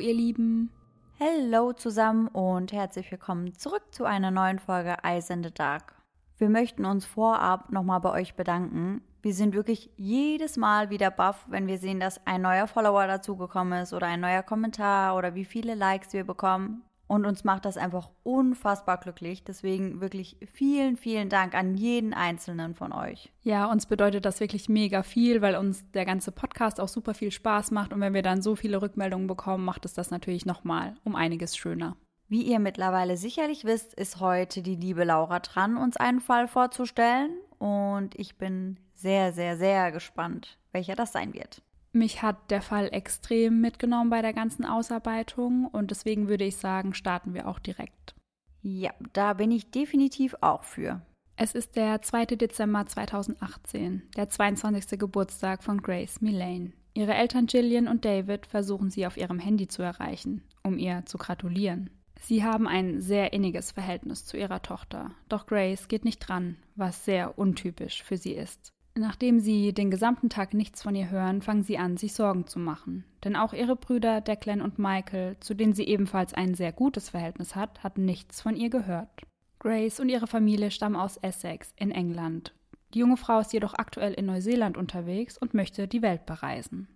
Ihr Lieben. Hello zusammen und herzlich willkommen zurück zu einer neuen Folge Eyes in the Dark. Wir möchten uns vorab nochmal bei euch bedanken. Wir sind wirklich jedes Mal wieder baff, wenn wir sehen, dass ein neuer Follower dazugekommen ist oder ein neuer Kommentar oder wie viele Likes wir bekommen. Und uns macht das einfach unfassbar glücklich. Deswegen wirklich vielen, vielen Dank an jeden einzelnen von euch. Ja, uns bedeutet das wirklich mega viel, weil uns der ganze Podcast auch super viel Spaß macht. Und wenn wir dann so viele Rückmeldungen bekommen, macht es das natürlich nochmal um einiges schöner. Wie ihr mittlerweile sicherlich wisst, ist heute die liebe Laura dran, uns einen Fall vorzustellen. Und ich bin sehr, sehr, sehr gespannt, welcher das sein wird. Mich hat der Fall extrem mitgenommen bei der ganzen Ausarbeitung und deswegen würde ich sagen, starten wir auch direkt. Ja, da bin ich definitiv auch für. Es ist der 2. Dezember 2018, der 22. Geburtstag von Grace Millane. Ihre Eltern Gillian und David versuchen sie auf ihrem Handy zu erreichen, um ihr zu gratulieren. Sie haben ein sehr inniges Verhältnis zu ihrer Tochter, doch Grace geht nicht dran, was sehr untypisch für sie ist. Nachdem sie den gesamten Tag nichts von ihr hören, fangen sie an, sich Sorgen zu machen. Denn auch ihre Brüder Declan und Michael, zu denen sie ebenfalls ein sehr gutes Verhältnis hat, hatten nichts von ihr gehört. Grace und ihre Familie stammen aus Essex in England. Die junge Frau ist jedoch aktuell in Neuseeland unterwegs und möchte die Welt bereisen.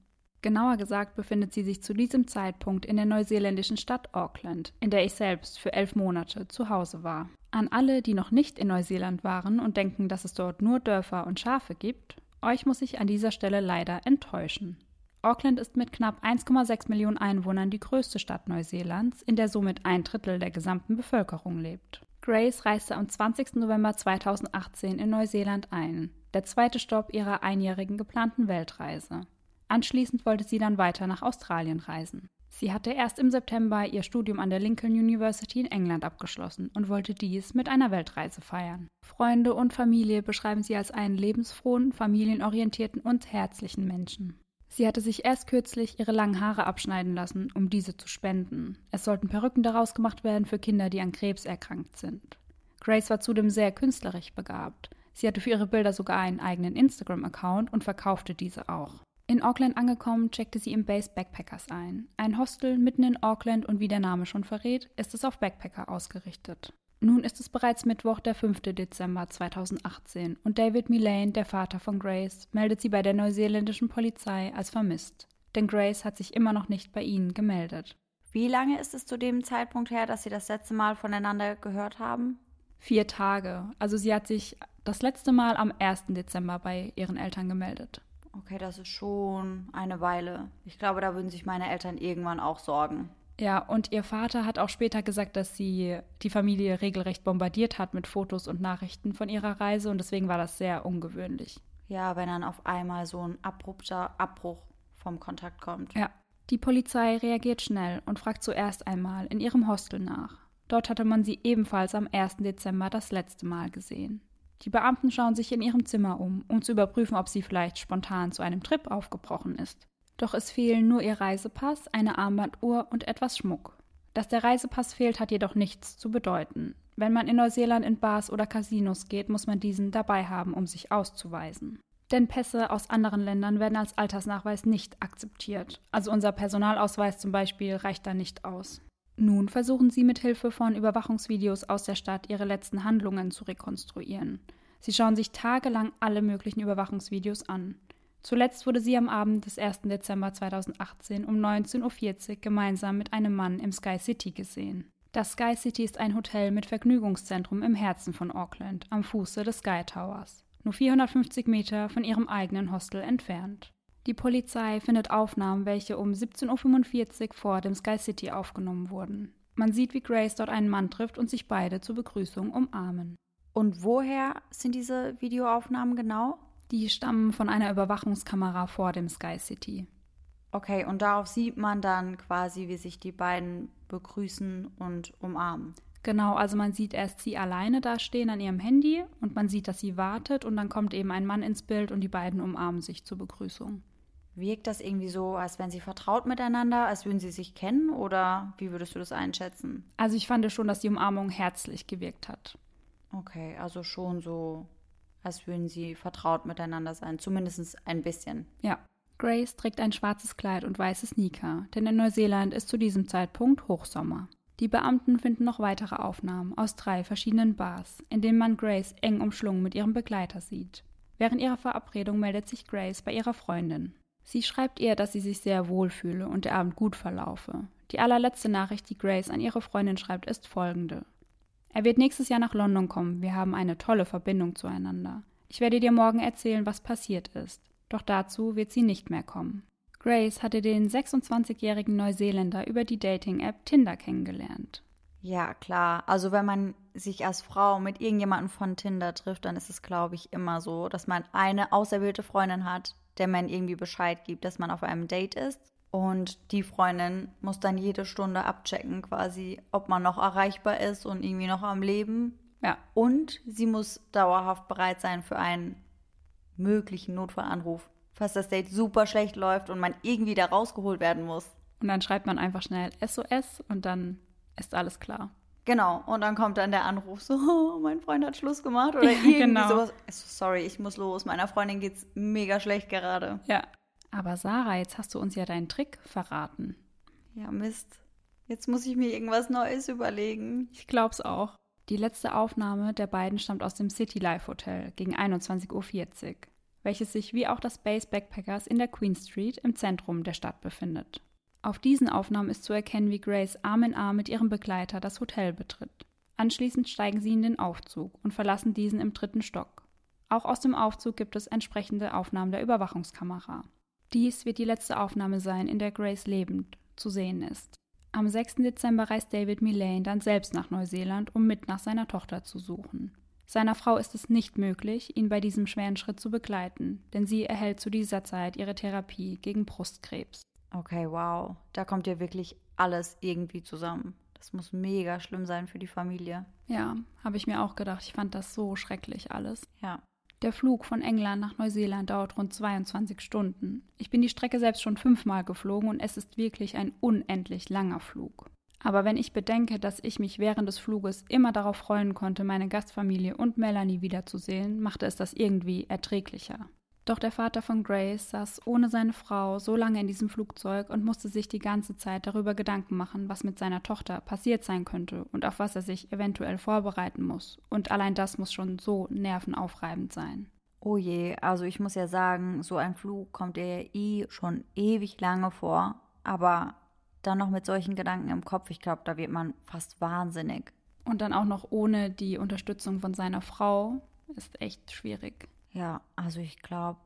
Genauer gesagt befindet sie sich zu diesem Zeitpunkt in der neuseeländischen Stadt Auckland, in der ich selbst für elf Monate zu Hause war. An alle, die noch nicht in Neuseeland waren und denken, dass es dort nur Dörfer und Schafe gibt, euch muss ich an dieser Stelle leider enttäuschen. Auckland ist mit knapp 1,6 Millionen Einwohnern die größte Stadt Neuseelands, in der somit ein Drittel der gesamten Bevölkerung lebt. Grace reiste am 20. November 2018 in Neuseeland ein, der zweite Stopp ihrer einjährigen geplanten Weltreise. Anschließend wollte sie dann weiter nach Australien reisen. Sie hatte erst im September ihr Studium an der Lincoln University in England abgeschlossen und wollte dies mit einer Weltreise feiern. Freunde und Familie beschreiben sie als einen lebensfrohen, familienorientierten und herzlichen Menschen. Sie hatte sich erst kürzlich ihre langen Haare abschneiden lassen, um diese zu spenden. Es sollten Perücken daraus gemacht werden für Kinder, die an Krebs erkrankt sind. Grace war zudem sehr künstlerisch begabt. Sie hatte für ihre Bilder sogar einen eigenen Instagram-Account und verkaufte diese auch. In Auckland angekommen, checkte sie im Base Backpackers ein. Ein Hostel mitten in Auckland und wie der Name schon verrät, ist es auf Backpacker ausgerichtet. Nun ist es bereits Mittwoch, der 5. Dezember 2018 und David Millane, der Vater von Grace, meldet sie bei der neuseeländischen Polizei als vermisst. Denn Grace hat sich immer noch nicht bei ihnen gemeldet. Wie lange ist es zu dem Zeitpunkt her, dass Sie das letzte Mal voneinander gehört haben? Vier Tage. Also sie hat sich das letzte Mal am 1. Dezember bei ihren Eltern gemeldet. Okay, das ist schon eine Weile. Ich glaube, da würden sich meine Eltern irgendwann auch sorgen. Ja, und ihr Vater hat auch später gesagt, dass sie die Familie regelrecht bombardiert hat mit Fotos und Nachrichten von ihrer Reise und deswegen war das sehr ungewöhnlich. Ja, wenn dann auf einmal so ein abrupter Abbruch vom Kontakt kommt. Ja. Die Polizei reagiert schnell und fragt zuerst einmal in ihrem Hostel nach. Dort hatte man sie ebenfalls am 1. Dezember das letzte Mal gesehen. Die Beamten schauen sich in ihrem Zimmer um, um zu überprüfen, ob sie vielleicht spontan zu einem Trip aufgebrochen ist. Doch es fehlen nur ihr Reisepass, eine Armbanduhr und etwas Schmuck. Dass der Reisepass fehlt, hat jedoch nichts zu bedeuten. Wenn man in Neuseeland in Bars oder Casinos geht, muss man diesen dabei haben, um sich auszuweisen. Denn Pässe aus anderen Ländern werden als Altersnachweis nicht akzeptiert. Also unser Personalausweis zum Beispiel reicht da nicht aus. Nun versuchen sie mit Hilfe von Überwachungsvideos aus der Stadt ihre letzten Handlungen zu rekonstruieren. Sie schauen sich tagelang alle möglichen Überwachungsvideos an. Zuletzt wurde sie am Abend des 1. Dezember 2018 um 19.40 Uhr gemeinsam mit einem Mann im Sky City gesehen. Das Sky City ist ein Hotel mit Vergnügungszentrum im Herzen von Auckland, am Fuße des Sky Towers, nur 450 Meter von ihrem eigenen Hostel entfernt. Die Polizei findet Aufnahmen, welche um 17.45 Uhr vor dem Sky City aufgenommen wurden. Man sieht, wie Grace dort einen Mann trifft und sich beide zur Begrüßung umarmen. Und woher sind diese Videoaufnahmen genau? Die stammen von einer Überwachungskamera vor dem Sky City. Okay, und darauf sieht man dann quasi, wie sich die beiden begrüßen und umarmen. Genau, also man sieht erst sie alleine da stehen an ihrem Handy und man sieht, dass sie wartet und dann kommt eben ein Mann ins Bild und die beiden umarmen sich zur Begrüßung. Wirkt das irgendwie so, als wären sie vertraut miteinander, als würden sie sich kennen oder wie würdest du das einschätzen? Also ich fand schon, dass die Umarmung herzlich gewirkt hat. Okay, also schon so, als würden sie vertraut miteinander sein, zumindest ein bisschen. Ja. Grace trägt ein schwarzes Kleid und weiße Sneaker, denn in Neuseeland ist zu diesem Zeitpunkt Hochsommer. Die Beamten finden noch weitere Aufnahmen aus drei verschiedenen Bars, in denen man Grace eng umschlungen mit ihrem Begleiter sieht. Während ihrer Verabredung meldet sich Grace bei ihrer Freundin. Sie schreibt ihr, dass sie sich sehr wohl fühle und der Abend gut verlaufe. Die allerletzte Nachricht, die Grace an ihre Freundin schreibt, ist folgende. Er wird nächstes Jahr nach London kommen. Wir haben eine tolle Verbindung zueinander. Ich werde dir morgen erzählen, was passiert ist. Doch dazu wird sie nicht mehr kommen. Grace hatte den 26-jährigen Neuseeländer über die Dating-App Tinder kennengelernt. Ja, klar. Also wenn man sich als Frau mit irgendjemandem von Tinder trifft, dann ist es, glaube ich, immer so, dass man eine auserwählte Freundin hat, der man irgendwie Bescheid gibt, dass man auf einem Date ist. Und die Freundin muss dann jede Stunde abchecken, quasi, ob man noch erreichbar ist und irgendwie noch am Leben. Ja. Und sie muss dauerhaft bereit sein für einen möglichen Notfallanruf, falls das Date super schlecht läuft und man irgendwie da rausgeholt werden muss. Und dann schreibt man einfach schnell SOS und dann ist alles klar. Genau, und dann kommt dann der Anruf so, oh, mein Freund hat Schluss gemacht oder irgendwie genau. sowas. Sorry, ich muss los, meiner Freundin geht's mega schlecht gerade. Ja. Aber Sarah, jetzt hast du uns ja deinen Trick verraten. Ja, Mist. Jetzt muss ich mir irgendwas Neues überlegen. Ich glaub's auch. Die letzte Aufnahme der beiden stammt aus dem City Life Hotel gegen 21.40 Uhr, welches sich wie auch das Base Backpackers in der Queen Street im Zentrum der Stadt befindet. Auf diesen Aufnahmen ist zu erkennen, wie Grace Arm in Arm mit ihrem Begleiter das Hotel betritt. Anschließend steigen sie in den Aufzug und verlassen diesen im dritten Stock. Auch aus dem Aufzug gibt es entsprechende Aufnahmen der Überwachungskamera. Dies wird die letzte Aufnahme sein, in der Grace lebend zu sehen ist. Am 6. Dezember reist David Millane dann selbst nach Neuseeland, um mit nach seiner Tochter zu suchen. Seiner Frau ist es nicht möglich, ihn bei diesem schweren Schritt zu begleiten, denn sie erhält zu dieser Zeit ihre Therapie gegen Brustkrebs. Okay, wow. Da kommt ja wirklich alles irgendwie zusammen. Das muss mega schlimm sein für die Familie. Ja, habe ich mir auch gedacht. Ich fand das so schrecklich alles. Ja. Der Flug von England nach Neuseeland dauert rund 22 Stunden. Ich bin die Strecke selbst schon fünfmal geflogen und es ist wirklich ein unendlich langer Flug. Aber wenn ich bedenke, dass ich mich während des Fluges immer darauf freuen konnte, meine Gastfamilie und Melanie wiederzusehen, machte es das irgendwie erträglicher. Doch der Vater von Grace saß ohne seine Frau so lange in diesem Flugzeug und musste sich die ganze Zeit darüber Gedanken machen, was mit seiner Tochter passiert sein könnte und auf was er sich eventuell vorbereiten muss. Und allein das muss schon so nervenaufreibend sein. Oh je, also ich muss ja sagen, so ein Flug kommt dir ja eh schon ewig lange vor, aber dann noch mit solchen Gedanken im Kopf, ich glaube, da wird man fast wahnsinnig. Und dann auch noch ohne die Unterstützung von seiner Frau ist echt schwierig. Ja, also ich glaube,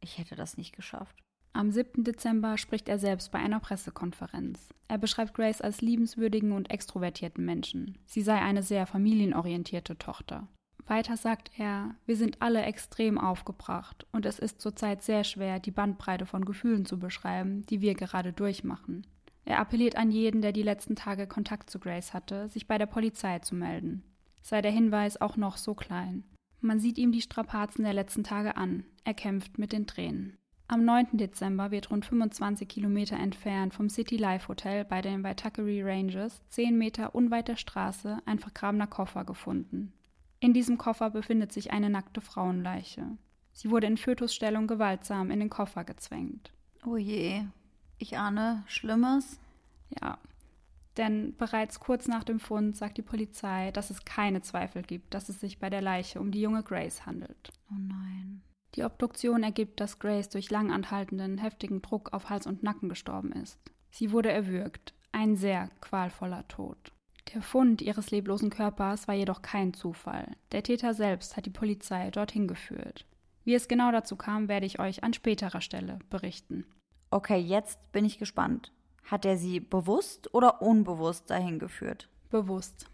ich hätte das nicht geschafft. Am 7. Dezember spricht er selbst bei einer Pressekonferenz. Er beschreibt Grace als liebenswürdigen und extrovertierten Menschen. Sie sei eine sehr familienorientierte Tochter. Weiter sagt er, wir sind alle extrem aufgebracht und es ist zurzeit sehr schwer, die Bandbreite von Gefühlen zu beschreiben, die wir gerade durchmachen. Er appelliert an jeden, der die letzten Tage Kontakt zu Grace hatte, sich bei der Polizei zu melden. Sei der Hinweis auch noch so klein. Man sieht ihm die Strapazen der letzten Tage an. Er kämpft mit den Tränen. Am 9. Dezember wird rund 25 Kilometer entfernt vom City Life Hotel bei den Waitakere Ranges, 10 Meter unweit der Straße, ein vergrabener Koffer gefunden. In diesem Koffer befindet sich eine nackte Frauenleiche. Sie wurde in Fötusstellung gewaltsam in den Koffer gezwängt. Oh je, ich ahne Schlimmes. Ja, denn bereits kurz nach dem Fund sagt die Polizei, dass es keine Zweifel gibt, dass es sich bei der Leiche um die junge Grace handelt. Oh nein. Die Obduktion ergibt, dass Grace durch langanhaltenden, heftigen Druck auf Hals und Nacken gestorben ist. Sie wurde erwürgt. Ein sehr qualvoller Tod. Der Fund ihres leblosen Körpers war jedoch kein Zufall. Der Täter selbst hat die Polizei dorthin geführt. Wie es genau dazu kam, werde ich euch an späterer Stelle berichten. Okay, jetzt bin ich gespannt. Hat er sie bewusst oder unbewusst dahin geführt? Bewusst.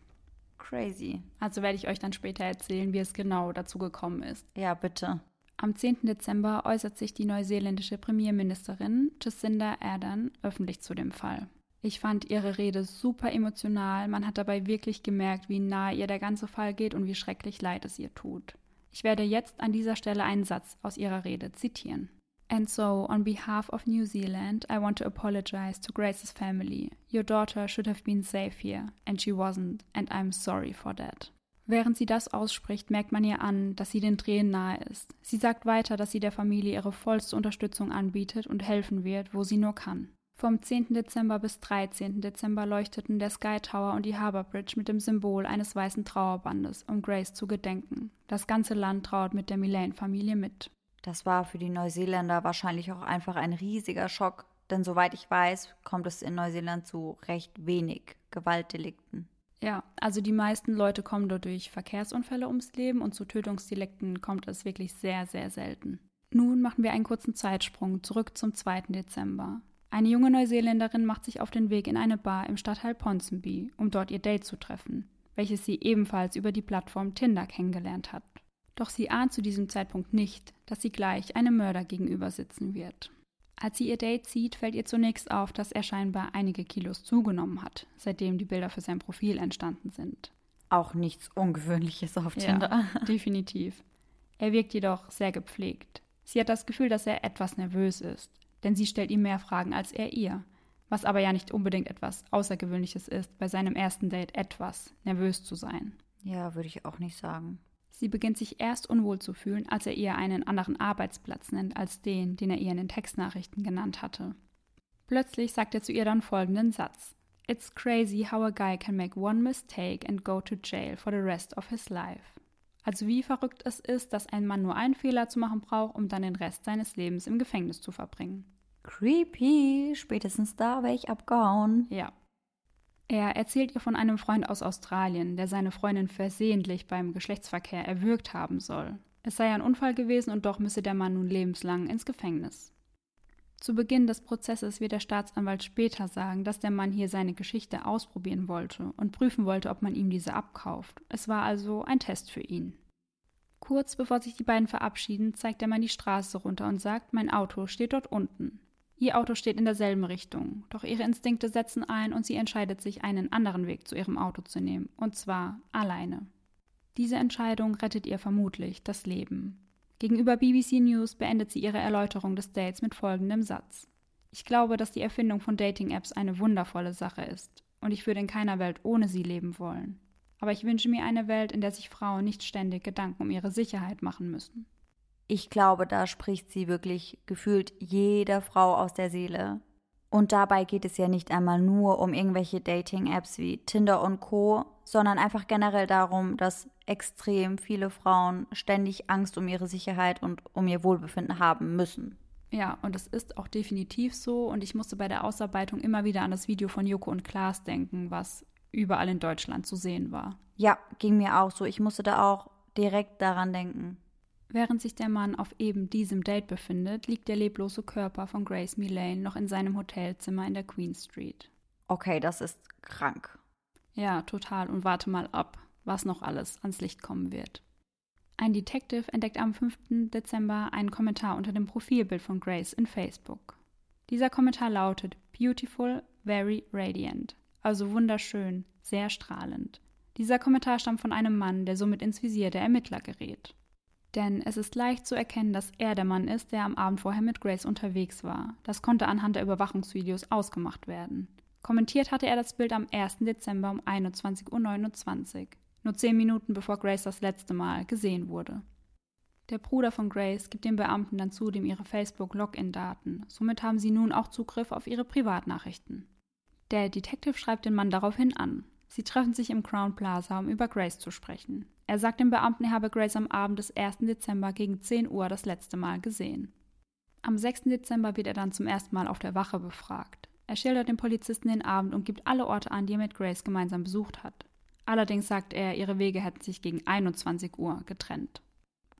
Crazy. Also werde ich euch dann später erzählen, wie es genau dazu gekommen ist. Ja, bitte. Am 10. Dezember äußert sich die neuseeländische Premierministerin Jacinda Ardern öffentlich zu dem Fall. Ich fand ihre Rede super emotional, man hat dabei wirklich gemerkt, wie nahe ihr der ganze Fall geht und wie schrecklich leid es ihr tut. Ich werde jetzt an dieser Stelle einen Satz aus ihrer Rede zitieren. And so, on behalf of New Zealand, I want to apologize to Grace's family. Your daughter should have been safe here, and she wasn't, and I'm sorry for that. Während sie das ausspricht, merkt man ihr an, dass sie den Tränen nahe ist. Sie sagt weiter, dass sie der Familie ihre vollste Unterstützung anbietet und helfen wird, wo sie nur kann. Vom 10. Dezember bis 13. Dezember leuchteten der Sky Tower und die Harbour Bridge mit dem Symbol eines weißen Trauerbandes, um Grace zu gedenken. Das ganze Land trauert mit der Millane-Familie mit. Das war für die Neuseeländer wahrscheinlich auch einfach ein riesiger Schock, denn soweit ich weiß, kommt es in Neuseeland zu recht wenig Gewaltdelikten. Ja, also die meisten Leute kommen dort durch Verkehrsunfälle ums Leben und zu Tötungsdelikten kommt es wirklich sehr, sehr selten. Nun machen wir einen kurzen Zeitsprung zurück zum 2. Dezember. Eine junge Neuseeländerin macht sich auf den Weg in eine Bar im Stadtteil Ponsonby, um dort ihr Date zu treffen, welches sie ebenfalls über die Plattform Tinder kennengelernt hat. Doch sie ahnt zu diesem Zeitpunkt nicht, dass sie gleich einem Mörder gegenüber sitzen wird. Als sie ihr Date sieht, fällt ihr zunächst auf, dass er scheinbar einige Kilos zugenommen hat, seitdem die Bilder für sein Profil entstanden sind. Auch nichts Ungewöhnliches auf Tinder. Ja, definitiv. Er wirkt jedoch sehr gepflegt. Sie hat das Gefühl, dass er etwas nervös ist, denn sie stellt ihm mehr Fragen als er ihr. Was aber ja nicht unbedingt etwas Außergewöhnliches ist, bei seinem ersten Date etwas nervös zu sein. Ja, würde ich auch nicht sagen. Sie beginnt sich erst unwohl zu fühlen, als er ihr einen anderen Arbeitsplatz nennt als den, den er ihr in den Textnachrichten genannt hatte. Plötzlich sagt er zu ihr dann folgenden Satz. It's crazy how a guy can make one mistake and go to jail for the rest of his life. Also wie verrückt es ist, dass ein Mann nur einen Fehler zu machen braucht, um dann den Rest seines Lebens im Gefängnis zu verbringen. Creepy, spätestens da wäre ich abgehauen. Ja, er erzählt ihr von einem Freund aus Australien, der seine Freundin versehentlich beim Geschlechtsverkehr erwürgt haben soll. Es sei ein Unfall gewesen und doch müsse der Mann nun lebenslang ins Gefängnis. Zu Beginn des Prozesses wird der Staatsanwalt später sagen, dass der Mann hier seine Geschichte ausprobieren wollte und prüfen wollte, ob man ihm diese abkauft. Es war also ein Test für ihn. Kurz bevor sich die beiden verabschieden, zeigt der Mann die Straße runter und sagt, mein Auto steht dort unten. Ihr Auto steht in derselben Richtung, doch ihre Instinkte setzen ein und sie entscheidet sich, einen anderen Weg zu ihrem Auto zu nehmen, und zwar alleine. Diese Entscheidung rettet ihr vermutlich das Leben. Gegenüber BBC News beendet sie ihre Erläuterung des Dates mit folgendem Satz. Ich glaube, dass die Erfindung von Dating-Apps eine wundervolle Sache ist, und ich würde in keiner Welt ohne sie leben wollen. Aber ich wünsche mir eine Welt, in der sich Frauen nicht ständig Gedanken um ihre Sicherheit machen müssen ich glaube, da spricht sie wirklich gefühlt jeder Frau aus der Seele. Und dabei geht es ja nicht einmal nur um irgendwelche Dating-Apps wie Tinder und Co., sondern einfach generell darum, dass extrem viele Frauen ständig Angst um ihre Sicherheit und um ihr Wohlbefinden haben müssen. Ja, und es ist auch definitiv so. Und ich musste bei der Ausarbeitung immer wieder an das Video von Joko und Klaas denken, was überall in Deutschland zu sehen war. Ja, ging mir auch so. Ich musste da auch direkt daran denken. Während sich der Mann auf eben diesem Date befindet, liegt der leblose Körper von Grace Millane noch in seinem Hotelzimmer in der Queen Street. Okay, das ist krank. Ja, total. Und warte mal ab, was noch alles ans Licht kommen wird. Ein Detective entdeckt am 5. Dezember einen Kommentar unter dem Profilbild von Grace in Facebook. Dieser Kommentar lautet Beautiful, very radiant, also wunderschön, sehr strahlend. Dieser Kommentar stammt von einem Mann, der somit ins Visier der Ermittler gerät. Denn es ist leicht zu erkennen, dass er der Mann ist, der am Abend vorher mit Grace unterwegs war. Das konnte anhand der Überwachungsvideos ausgemacht werden. Kommentiert hatte er das Bild am 1. Dezember um 21.29 Uhr, nur zehn Minuten bevor Grace das letzte Mal gesehen wurde. Der Bruder von Grace gibt den Beamten dann zudem ihre Facebook-Login-Daten. Somit haben sie nun auch Zugriff auf ihre Privatnachrichten. Der Detective schreibt den Mann daraufhin an. Sie treffen sich im Crown Plaza, um über Grace zu sprechen. Er sagt dem Beamten, er habe Grace am Abend des 1. Dezember gegen 10 Uhr das letzte Mal gesehen. Am 6. Dezember wird er dann zum ersten Mal auf der Wache befragt. Er schildert dem Polizisten den Abend und gibt alle Orte an, die er mit Grace gemeinsam besucht hat. Allerdings sagt er, ihre Wege hätten sich gegen 21 Uhr getrennt.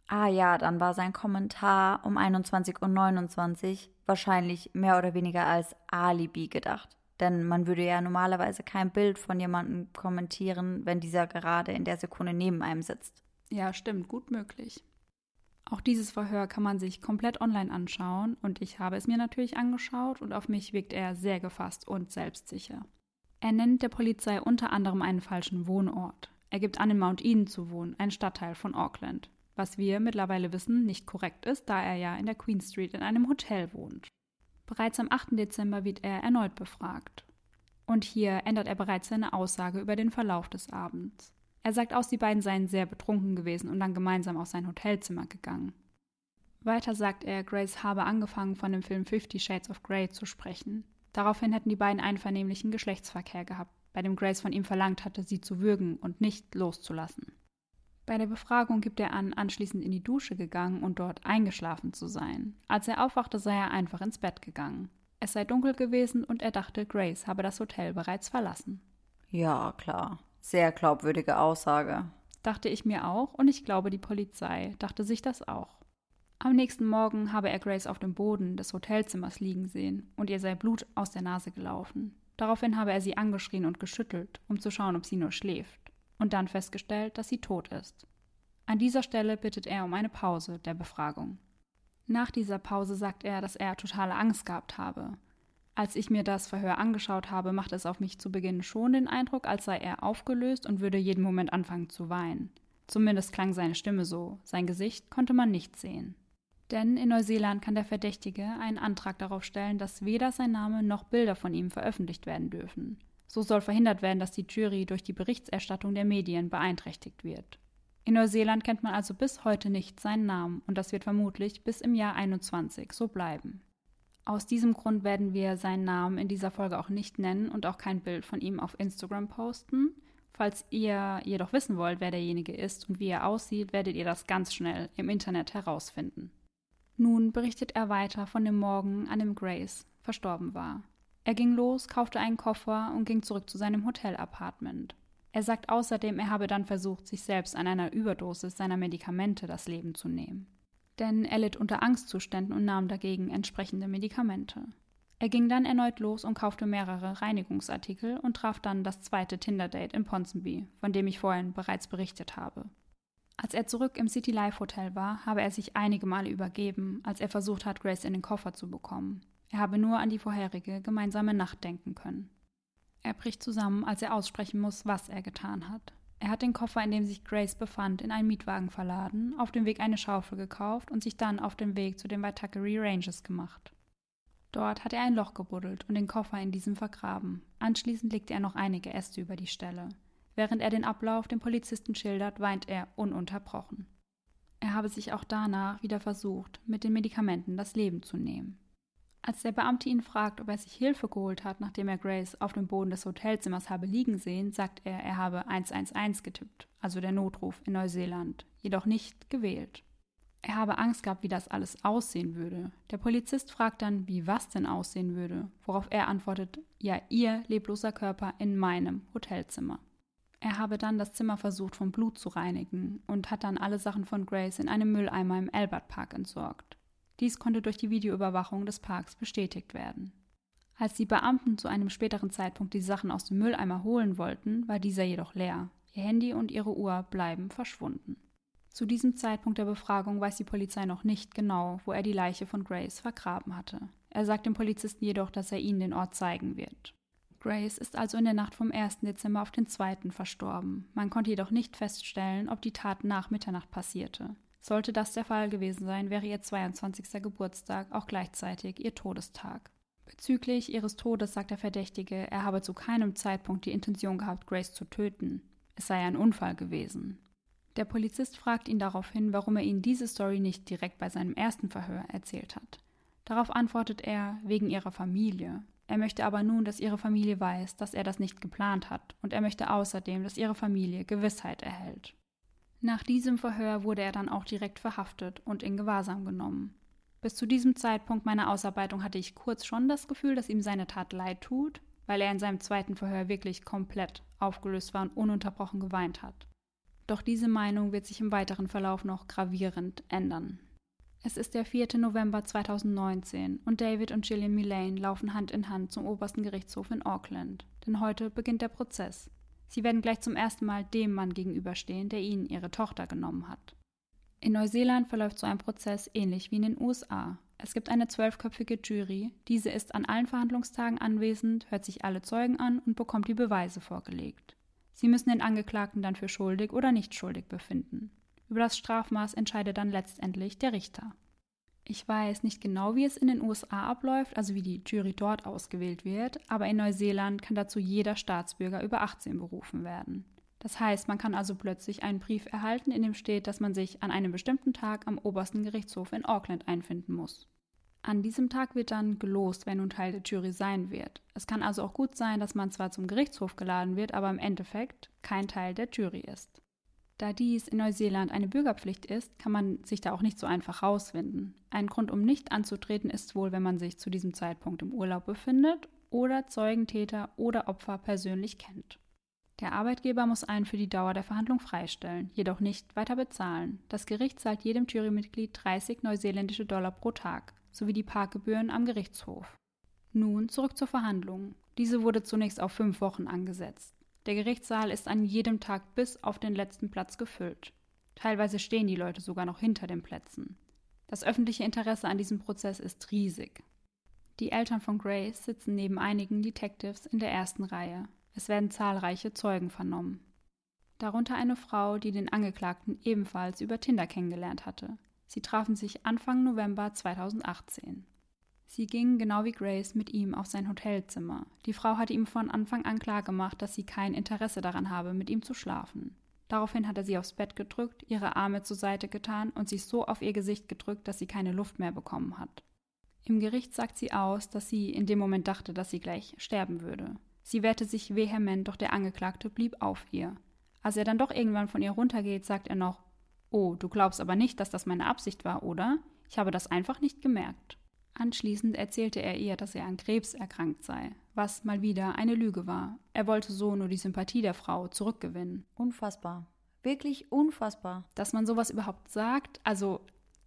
Ah ja, dann war sein Kommentar um 21.29 Uhr wahrscheinlich mehr oder weniger als Alibi gedacht. Denn man würde ja normalerweise kein Bild von jemandem kommentieren, wenn dieser gerade in der Sekunde neben einem sitzt. Ja, stimmt, gut möglich. Auch dieses Verhör kann man sich komplett online anschauen und ich habe es mir natürlich angeschaut und auf mich wirkt er sehr gefasst und selbstsicher. Er nennt der Polizei unter anderem einen falschen Wohnort. Er gibt an, in Mount Eden zu wohnen, ein Stadtteil von Auckland. Was wir mittlerweile wissen, nicht korrekt ist, da er ja in der Queen Street in einem Hotel wohnt. Bereits am 8. Dezember wird er erneut befragt. Und hier ändert er bereits seine Aussage über den Verlauf des Abends. Er sagt aus, die beiden seien sehr betrunken gewesen und dann gemeinsam auf sein Hotelzimmer gegangen. Weiter sagt er, Grace habe angefangen, von dem Film Fifty Shades of Grey zu sprechen. Daraufhin hätten die beiden einvernehmlichen Geschlechtsverkehr gehabt, bei dem Grace von ihm verlangt hatte, sie zu würgen und nicht loszulassen. Bei der Befragung gibt er an, anschließend in die Dusche gegangen und dort eingeschlafen zu sein. Als er aufwachte, sei er einfach ins Bett gegangen. Es sei dunkel gewesen und er dachte, Grace habe das Hotel bereits verlassen. Ja, klar. Sehr glaubwürdige Aussage. Dachte ich mir auch und ich glaube, die Polizei dachte sich das auch. Am nächsten Morgen habe er Grace auf dem Boden des Hotelzimmers liegen sehen und ihr sei Blut aus der Nase gelaufen. Daraufhin habe er sie angeschrien und geschüttelt, um zu schauen, ob sie nur schläft, und dann festgestellt, dass sie tot ist. An dieser Stelle bittet er um eine Pause der Befragung. Nach dieser Pause sagt er, dass er totale Angst gehabt habe. Als ich mir das Verhör angeschaut habe, machte es auf mich zu Beginn schon den Eindruck, als sei er aufgelöst und würde jeden Moment anfangen zu weinen. Zumindest klang seine Stimme so, sein Gesicht konnte man nicht sehen. Denn in Neuseeland kann der Verdächtige einen Antrag darauf stellen, dass weder sein Name noch Bilder von ihm veröffentlicht werden dürfen. So soll verhindert werden, dass die Jury durch die Berichterstattung der Medien beeinträchtigt wird. In Neuseeland kennt man also bis heute nicht seinen Namen und das wird vermutlich bis im Jahr 21 so bleiben. Aus diesem Grund werden wir seinen Namen in dieser Folge auch nicht nennen und auch kein Bild von ihm auf Instagram posten. Falls ihr jedoch wissen wollt, wer derjenige ist und wie er aussieht, werdet ihr das ganz schnell im Internet herausfinden. Nun berichtet er weiter von dem Morgen, an dem Grace verstorben war. Er ging los, kaufte einen Koffer und ging zurück zu seinem Hotel-Apartment. Er sagt außerdem, er habe dann versucht, sich selbst an einer Überdosis seiner Medikamente das Leben zu nehmen. Denn er litt unter Angstzuständen und nahm dagegen entsprechende Medikamente. Er ging dann erneut los und kaufte mehrere Reinigungsartikel und traf dann das zweite Tinder-Date in Ponsonby, von dem ich vorhin bereits berichtet habe. Als er zurück im City Life Hotel war, habe er sich einige Male übergeben, als er versucht hat, Grace in den Koffer zu bekommen. Er habe nur an die vorherige gemeinsame Nacht denken können. Er bricht zusammen, als er aussprechen muss, was er getan hat. Er hat den Koffer, in dem sich Grace befand, in einen Mietwagen verladen, auf dem Weg eine Schaufel gekauft und sich dann auf den Weg zu den Waitakere Ranges gemacht. Dort hat er ein Loch gebuddelt und den Koffer in diesem vergraben. Anschließend legte er noch einige Äste über die Stelle. Während er den Ablauf dem Polizisten schildert, weint er ununterbrochen. Er habe sich auch danach wieder versucht, mit den Medikamenten das Leben zu nehmen. Als der Beamte ihn fragt, ob er sich Hilfe geholt hat, nachdem er Grace auf dem Boden des Hotelzimmers habe liegen sehen, sagt er, er habe 111 getippt, also der Notruf in Neuseeland, jedoch nicht gewählt. Er habe Angst gehabt, wie das alles aussehen würde. Der Polizist fragt dann, wie was denn aussehen würde, worauf er antwortet, ja, ihr lebloser Körper in meinem Hotelzimmer. Er habe dann das Zimmer versucht, vom Blut zu reinigen und hat dann alle Sachen von Grace in einem Mülleimer im Albert Park entsorgt. Dies konnte durch die Videoüberwachung des Parks bestätigt werden. Als die Beamten zu einem späteren Zeitpunkt die Sachen aus dem Mülleimer holen wollten, war dieser jedoch leer. Ihr Handy und ihre Uhr bleiben verschwunden. Zu diesem Zeitpunkt der Befragung weiß die Polizei noch nicht genau, wo er die Leiche von Grace vergraben hatte. Er sagt dem Polizisten jedoch, dass er ihnen den Ort zeigen wird. Grace ist also in der Nacht vom 1. Dezember auf den 2. verstorben. Man konnte jedoch nicht feststellen, ob die Tat nach Mitternacht passierte. Sollte das der Fall gewesen sein, wäre ihr 22. Geburtstag auch gleichzeitig ihr Todestag. Bezüglich ihres Todes sagt der Verdächtige, er habe zu keinem Zeitpunkt die Intention gehabt, Grace zu töten. Es sei ein Unfall gewesen. Der Polizist fragt ihn daraufhin, warum er ihnen diese Story nicht direkt bei seinem ersten Verhör erzählt hat. Darauf antwortet er, wegen ihrer Familie. Er möchte aber nun, dass ihre Familie weiß, dass er das nicht geplant hat, und er möchte außerdem, dass ihre Familie Gewissheit erhält. Nach diesem Verhör wurde er dann auch direkt verhaftet und in Gewahrsam genommen. Bis zu diesem Zeitpunkt meiner Ausarbeitung hatte ich kurz schon das Gefühl, dass ihm seine Tat leid tut, weil er in seinem zweiten Verhör wirklich komplett aufgelöst war und ununterbrochen geweint hat. Doch diese Meinung wird sich im weiteren Verlauf noch gravierend ändern. Es ist der 4. November 2019 und David und Gillian Millane laufen Hand in Hand zum obersten Gerichtshof in Auckland. Denn heute beginnt der Prozess. Sie werden gleich zum ersten Mal dem Mann gegenüberstehen, der ihnen ihre Tochter genommen hat. In Neuseeland verläuft so ein Prozess ähnlich wie in den USA. Es gibt eine zwölfköpfige Jury, diese ist an allen Verhandlungstagen anwesend, hört sich alle Zeugen an und bekommt die Beweise vorgelegt. Sie müssen den Angeklagten dann für schuldig oder nicht schuldig befinden. Über das Strafmaß entscheidet dann letztendlich der Richter. Ich weiß nicht genau, wie es in den USA abläuft, also wie die Jury dort ausgewählt wird, aber in Neuseeland kann dazu jeder Staatsbürger über 18 berufen werden. Das heißt, man kann also plötzlich einen Brief erhalten, in dem steht, dass man sich an einem bestimmten Tag am obersten Gerichtshof in Auckland einfinden muss. An diesem Tag wird dann gelost, wer nun Teil der Jury sein wird. Es kann also auch gut sein, dass man zwar zum Gerichtshof geladen wird, aber im Endeffekt kein Teil der Jury ist. Da dies in Neuseeland eine Bürgerpflicht ist, kann man sich da auch nicht so einfach rausfinden. Ein Grund, um nicht anzutreten, ist wohl, wenn man sich zu diesem Zeitpunkt im Urlaub befindet oder Zeugen, Täter oder Opfer persönlich kennt. Der Arbeitgeber muss einen für die Dauer der Verhandlung freistellen, jedoch nicht weiter bezahlen. Das Gericht zahlt jedem Jurymitglied 30 neuseeländische Dollar pro Tag sowie die Parkgebühren am Gerichtshof. Nun zurück zur Verhandlung. Diese wurde zunächst auf fünf Wochen angesetzt. Der Gerichtssaal ist an jedem Tag bis auf den letzten Platz gefüllt. Teilweise stehen die Leute sogar noch hinter den Plätzen. Das öffentliche Interesse an diesem Prozess ist riesig. Die Eltern von Grace sitzen neben einigen Detectives in der ersten Reihe. Es werden zahlreiche Zeugen vernommen. Darunter eine Frau, die den Angeklagten ebenfalls über Tinder kennengelernt hatte. Sie trafen sich Anfang November 2018. Sie ging genau wie Grace mit ihm auf sein Hotelzimmer. Die Frau hatte ihm von Anfang an klargemacht, dass sie kein Interesse daran habe, mit ihm zu schlafen. Daraufhin hat er sie aufs Bett gedrückt, ihre Arme zur Seite getan und sich so auf ihr Gesicht gedrückt, dass sie keine Luft mehr bekommen hat. Im Gericht sagt sie aus, dass sie in dem Moment dachte, dass sie gleich sterben würde. Sie wehrte sich vehement, doch der Angeklagte blieb auf ihr. Als er dann doch irgendwann von ihr runtergeht, sagt er noch Oh, du glaubst aber nicht, dass das meine Absicht war, oder? Ich habe das einfach nicht gemerkt. Anschließend erzählte er ihr, dass er an Krebs erkrankt sei, was mal wieder eine Lüge war. Er wollte so nur die Sympathie der Frau zurückgewinnen. Unfassbar. Wirklich unfassbar. Dass man sowas überhaupt sagt, also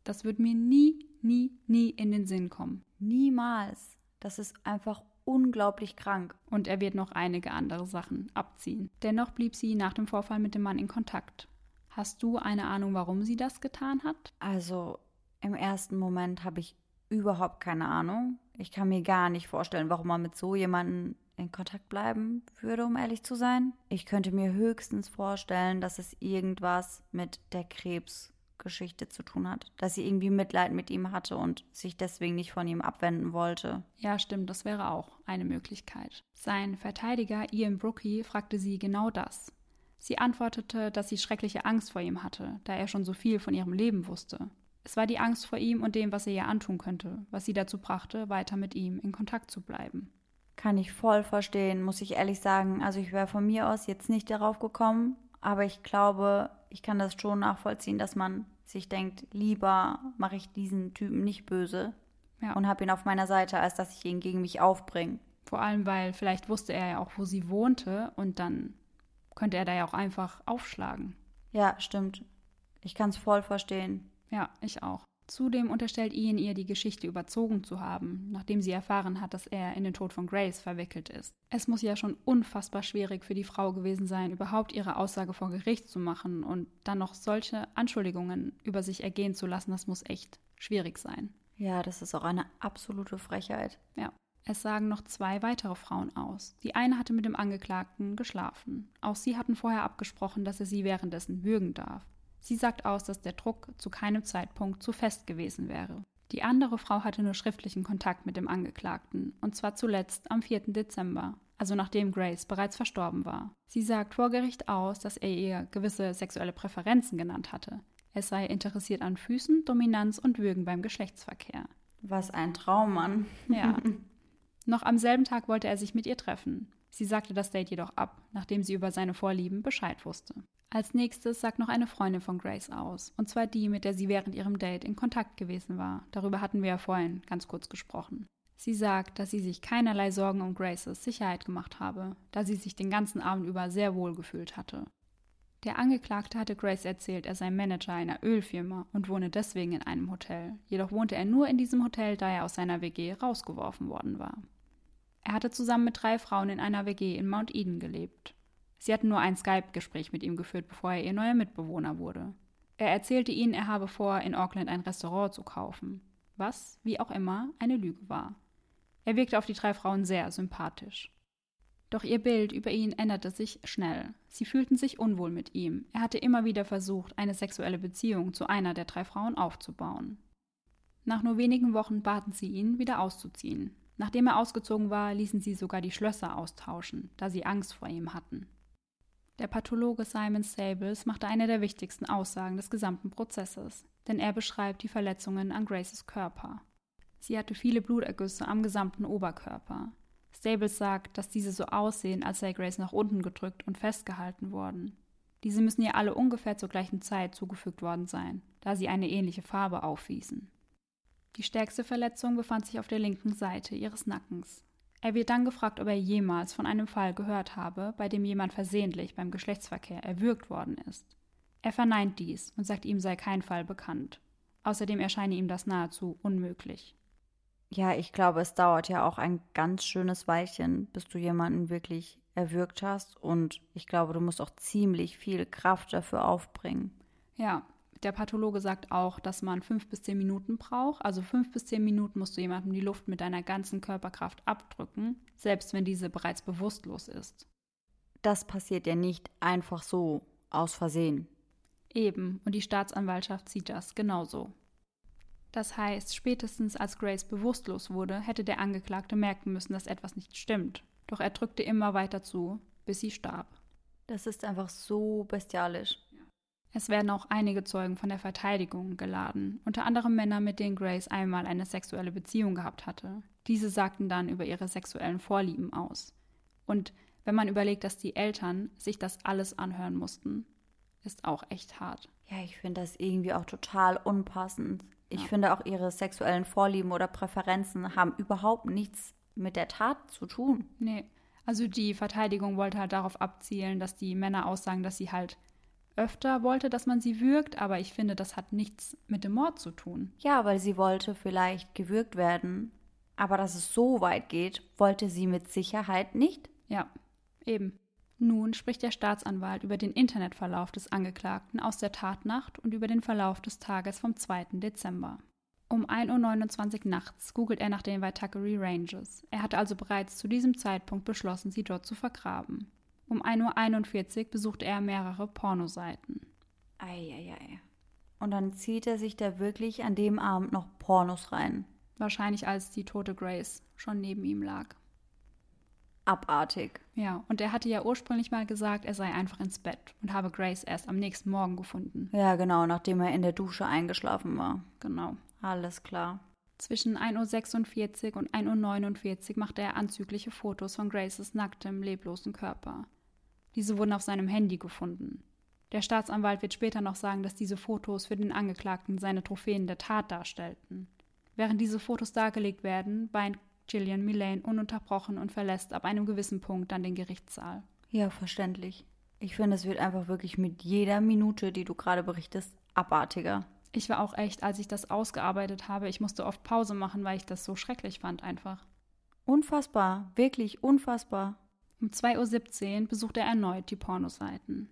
das wird mir nie, nie, nie in den Sinn kommen. Niemals. Das ist einfach unglaublich krank. Und er wird noch einige andere Sachen abziehen. Dennoch blieb sie nach dem Vorfall mit dem Mann in Kontakt. Hast du eine Ahnung, warum sie das getan hat? Also im ersten Moment habe ich überhaupt keine Ahnung. Ich kann mir gar nicht vorstellen, warum man mit so jemandem in Kontakt bleiben würde, um ehrlich zu sein. Ich könnte mir höchstens vorstellen, dass es irgendwas mit der Krebs Geschichte zu tun hat. Dass sie irgendwie Mitleid mit ihm hatte und sich deswegen nicht von ihm abwenden wollte. Ja, stimmt, das wäre auch eine Möglichkeit. Sein Verteidiger Ian Brookie fragte sie genau das. Sie antwortete, dass sie schreckliche Angst vor ihm hatte, da er schon so viel von ihrem Leben wusste. Es war die Angst vor ihm und dem, was er ihr antun könnte, was sie dazu brachte, weiter mit ihm in Kontakt zu bleiben. Kann ich voll verstehen, muss ich ehrlich sagen. Also ich wäre von mir aus jetzt nicht darauf gekommen, aber ich glaube, ich kann das schon nachvollziehen, dass man sich denkt, lieber mache ich diesen Typen nicht böse ja. und habe ihn auf meiner Seite, als dass ich ihn gegen mich aufbringe. Vor allem, weil vielleicht wusste er ja auch, wo sie wohnte und dann könnte er da ja auch einfach aufschlagen. Ja, stimmt. Ich kann es voll verstehen. Ja, ich auch. Zudem unterstellt Ian ihr die Geschichte überzogen zu haben, nachdem sie erfahren hat, dass er in den Tod von Grace verwickelt ist. Es muss ja schon unfassbar schwierig für die Frau gewesen sein, überhaupt ihre Aussage vor Gericht zu machen und dann noch solche Anschuldigungen über sich ergehen zu lassen, das muss echt schwierig sein. Ja, das ist auch eine absolute Frechheit. Ja. Es sagen noch zwei weitere Frauen aus. Die eine hatte mit dem Angeklagten geschlafen. Auch sie hatten vorher abgesprochen, dass er sie währenddessen würgen darf. Sie sagt aus, dass der Druck zu keinem Zeitpunkt zu fest gewesen wäre. Die andere Frau hatte nur schriftlichen Kontakt mit dem Angeklagten, und zwar zuletzt am 4. Dezember, also nachdem Grace bereits verstorben war. Sie sagt vor Gericht aus, dass er ihr gewisse sexuelle Präferenzen genannt hatte. Es sei interessiert an Füßen, Dominanz und Würgen beim Geschlechtsverkehr. Was ein Traum, Mann. Ja. Noch am selben Tag wollte er sich mit ihr treffen. Sie sagte das Date jedoch ab, nachdem sie über seine Vorlieben Bescheid wusste. Als nächstes sagt noch eine Freundin von Grace aus, und zwar die, mit der sie während ihrem Date in Kontakt gewesen war. Darüber hatten wir ja vorhin ganz kurz gesprochen. Sie sagt, dass sie sich keinerlei Sorgen um Graces Sicherheit gemacht habe, da sie sich den ganzen Abend über sehr wohl gefühlt hatte. Der Angeklagte hatte Grace erzählt, er sei Manager einer Ölfirma und wohne deswegen in einem Hotel. Jedoch wohnte er nur in diesem Hotel, da er aus seiner WG rausgeworfen worden war. Er hatte zusammen mit drei Frauen in einer WG in Mount Eden gelebt. Sie hatten nur ein Skype-Gespräch mit ihm geführt, bevor er ihr neuer Mitbewohner wurde. Er erzählte ihnen, er habe vor, in Auckland ein Restaurant zu kaufen, was, wie auch immer, eine Lüge war. Er wirkte auf die drei Frauen sehr sympathisch. Doch ihr Bild über ihn änderte sich schnell. Sie fühlten sich unwohl mit ihm. Er hatte immer wieder versucht, eine sexuelle Beziehung zu einer der drei Frauen aufzubauen. Nach nur wenigen Wochen baten sie ihn, wieder auszuziehen. Nachdem er ausgezogen war, ließen sie sogar die Schlösser austauschen, da sie Angst vor ihm hatten. Der Pathologe Simon Stables machte eine der wichtigsten Aussagen des gesamten Prozesses, denn er beschreibt die Verletzungen an Graces Körper. Sie hatte viele Blutergüsse am gesamten Oberkörper. Stables sagt, dass diese so aussehen, als sei Grace nach unten gedrückt und festgehalten worden. Diese müssen ihr alle ungefähr zur gleichen Zeit zugefügt worden sein, da sie eine ähnliche Farbe aufwiesen. Die stärkste Verletzung befand sich auf der linken Seite ihres Nackens. Er wird dann gefragt, ob er jemals von einem Fall gehört habe, bei dem jemand versehentlich beim Geschlechtsverkehr erwürgt worden ist. Er verneint dies und sagt, ihm sei kein Fall bekannt. Außerdem erscheine ihm das nahezu unmöglich. Ja, ich glaube, es dauert ja auch ein ganz schönes Weilchen, bis du jemanden wirklich erwürgt hast. Und ich glaube, du musst auch ziemlich viel Kraft dafür aufbringen. Ja, der Pathologe sagt auch, dass man fünf bis zehn Minuten braucht. Also fünf bis zehn Minuten musst du jemandem die Luft mit deiner ganzen Körperkraft abdrücken, selbst wenn diese bereits bewusstlos ist. Das passiert ja nicht einfach so, aus Versehen. Eben, und die Staatsanwaltschaft sieht das genauso. Das heißt, spätestens als Grace bewusstlos wurde, hätte der Angeklagte merken müssen, dass etwas nicht stimmt. Doch er drückte immer weiter zu, bis sie starb. Das ist einfach so bestialisch. Es werden auch einige Zeugen von der Verteidigung geladen, unter anderem Männer, mit denen Grace einmal eine sexuelle Beziehung gehabt hatte. Diese sagten dann über ihre sexuellen Vorlieben aus. Und wenn man überlegt, dass die Eltern sich das alles anhören mussten, ist auch echt hart. Ja, ich finde das irgendwie auch total unpassend. Ich ja. finde auch ihre sexuellen Vorlieben oder Präferenzen haben überhaupt nichts mit der Tat zu tun. Nee. Also die Verteidigung wollte halt darauf abzielen, dass die Männer aussagen, dass sie halt öfter wollte, dass man sie würgt, aber ich finde, das hat nichts mit dem Mord zu tun. Ja, weil sie wollte vielleicht gewürgt werden, aber dass es so weit geht, wollte sie mit Sicherheit nicht. Ja, eben. Nun spricht der Staatsanwalt über den Internetverlauf des Angeklagten aus der Tatnacht und über den Verlauf des Tages vom 2. Dezember. Um 1.29 Uhr nachts googelt er nach den Waitakere Ranges. Er hatte also bereits zu diesem Zeitpunkt beschlossen, sie dort zu vergraben. Um 1.41 Uhr besucht er mehrere Pornoseiten. Eieiei. Und dann zieht er sich da wirklich an dem Abend noch Pornos rein. Wahrscheinlich als die tote Grace schon neben ihm lag abartig. Ja, und er hatte ja ursprünglich mal gesagt, er sei einfach ins Bett und habe Grace erst am nächsten Morgen gefunden. Ja, genau, nachdem er in der Dusche eingeschlafen war. Genau. Alles klar. Zwischen 1.46 Uhr und 1.49 Uhr machte er anzügliche Fotos von Graces nacktem, leblosen Körper. Diese wurden auf seinem Handy gefunden. Der Staatsanwalt wird später noch sagen, dass diese Fotos für den Angeklagten seine Trophäen der Tat darstellten. Während diese Fotos dargelegt werden, weint Gillian Millane ununterbrochen und verlässt ab einem gewissen Punkt dann den Gerichtssaal. Ja, verständlich. Ich finde, es wird einfach wirklich mit jeder Minute, die du gerade berichtest, abartiger. Ich war auch echt, als ich das ausgearbeitet habe, ich musste oft Pause machen, weil ich das so schrecklich fand einfach. Unfassbar, wirklich unfassbar. Um 2.17 Uhr besucht er erneut die Pornoseiten.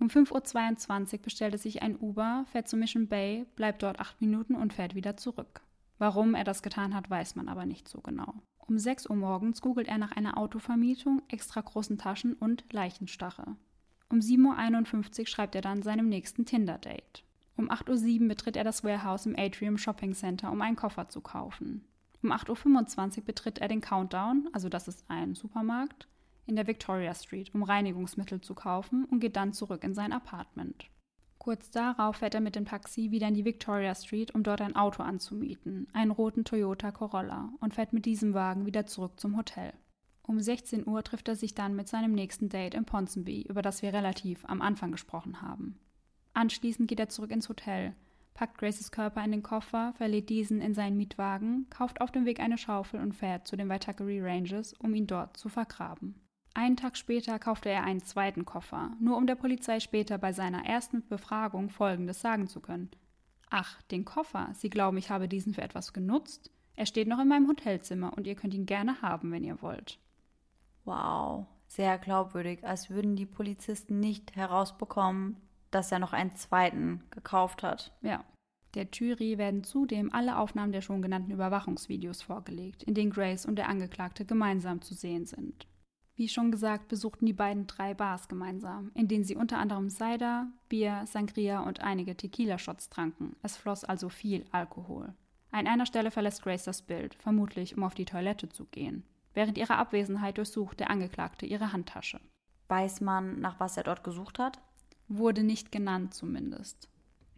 Um 5.22 Uhr bestellt er sich ein Uber, fährt zu Mission Bay, bleibt dort acht Minuten und fährt wieder zurück. Warum er das getan hat, weiß man aber nicht so genau. Um 6 Uhr morgens googelt er nach einer Autovermietung, extra großen Taschen und Leichenstache. Um 7.51 Uhr schreibt er dann seinem nächsten Tinder-Date. Um 8.07 Uhr betritt er das Warehouse im Atrium Shopping Center, um einen Koffer zu kaufen. Um 8.25 Uhr betritt er den Countdown, also das ist ein Supermarkt, in der Victoria Street, um Reinigungsmittel zu kaufen und geht dann zurück in sein Apartment. Kurz darauf fährt er mit dem Taxi wieder in die Victoria Street, um dort ein Auto anzumieten, einen roten Toyota Corolla, und fährt mit diesem Wagen wieder zurück zum Hotel. Um 16 Uhr trifft er sich dann mit seinem nächsten Date in Ponsonby, über das wir relativ am Anfang gesprochen haben. Anschließend geht er zurück ins Hotel, packt Graces Körper in den Koffer, verlädt diesen in seinen Mietwagen, kauft auf dem Weg eine Schaufel und fährt zu den Waitakere Ranges, um ihn dort zu vergraben. Einen Tag später kaufte er einen zweiten Koffer, nur um der Polizei später bei seiner ersten Befragung Folgendes sagen zu können. Ach, den Koffer. Sie glauben, ich habe diesen für etwas genutzt? Er steht noch in meinem Hotelzimmer und ihr könnt ihn gerne haben, wenn ihr wollt. Wow, sehr glaubwürdig, als würden die Polizisten nicht herausbekommen, dass er noch einen zweiten gekauft hat. Ja. Der Jury werden zudem alle Aufnahmen der schon genannten Überwachungsvideos vorgelegt, in denen Grace und der Angeklagte gemeinsam zu sehen sind. Wie schon gesagt, besuchten die beiden drei Bars gemeinsam, in denen sie unter anderem Cider, Bier, Sangria und einige Tequila-Shots tranken. Es floss also viel Alkohol. An einer Stelle verlässt Grace das Bild, vermutlich um auf die Toilette zu gehen. Während ihrer Abwesenheit durchsucht der Angeklagte ihre Handtasche. Weiß man, nach was er dort gesucht hat? Wurde nicht genannt zumindest.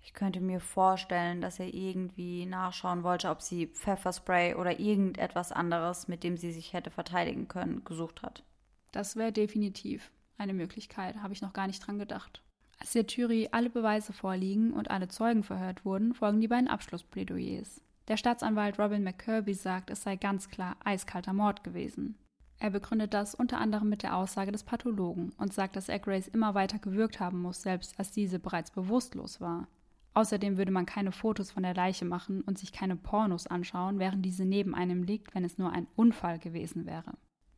Ich könnte mir vorstellen, dass er irgendwie nachschauen wollte, ob sie Pfefferspray oder irgendetwas anderes, mit dem sie sich hätte verteidigen können, gesucht hat. Das wäre definitiv eine Möglichkeit, habe ich noch gar nicht dran gedacht. Als der Jury alle Beweise vorliegen und alle Zeugen verhört wurden, folgen die beiden Abschlussplädoyers. Der Staatsanwalt Robin McCurby sagt, es sei ganz klar eiskalter Mord gewesen. Er begründet das unter anderem mit der Aussage des Pathologen und sagt, dass er Grace immer weiter gewürgt haben muss, selbst als diese bereits bewusstlos war. Außerdem würde man keine Fotos von der Leiche machen und sich keine Pornos anschauen, während diese neben einem liegt, wenn es nur ein Unfall gewesen wäre.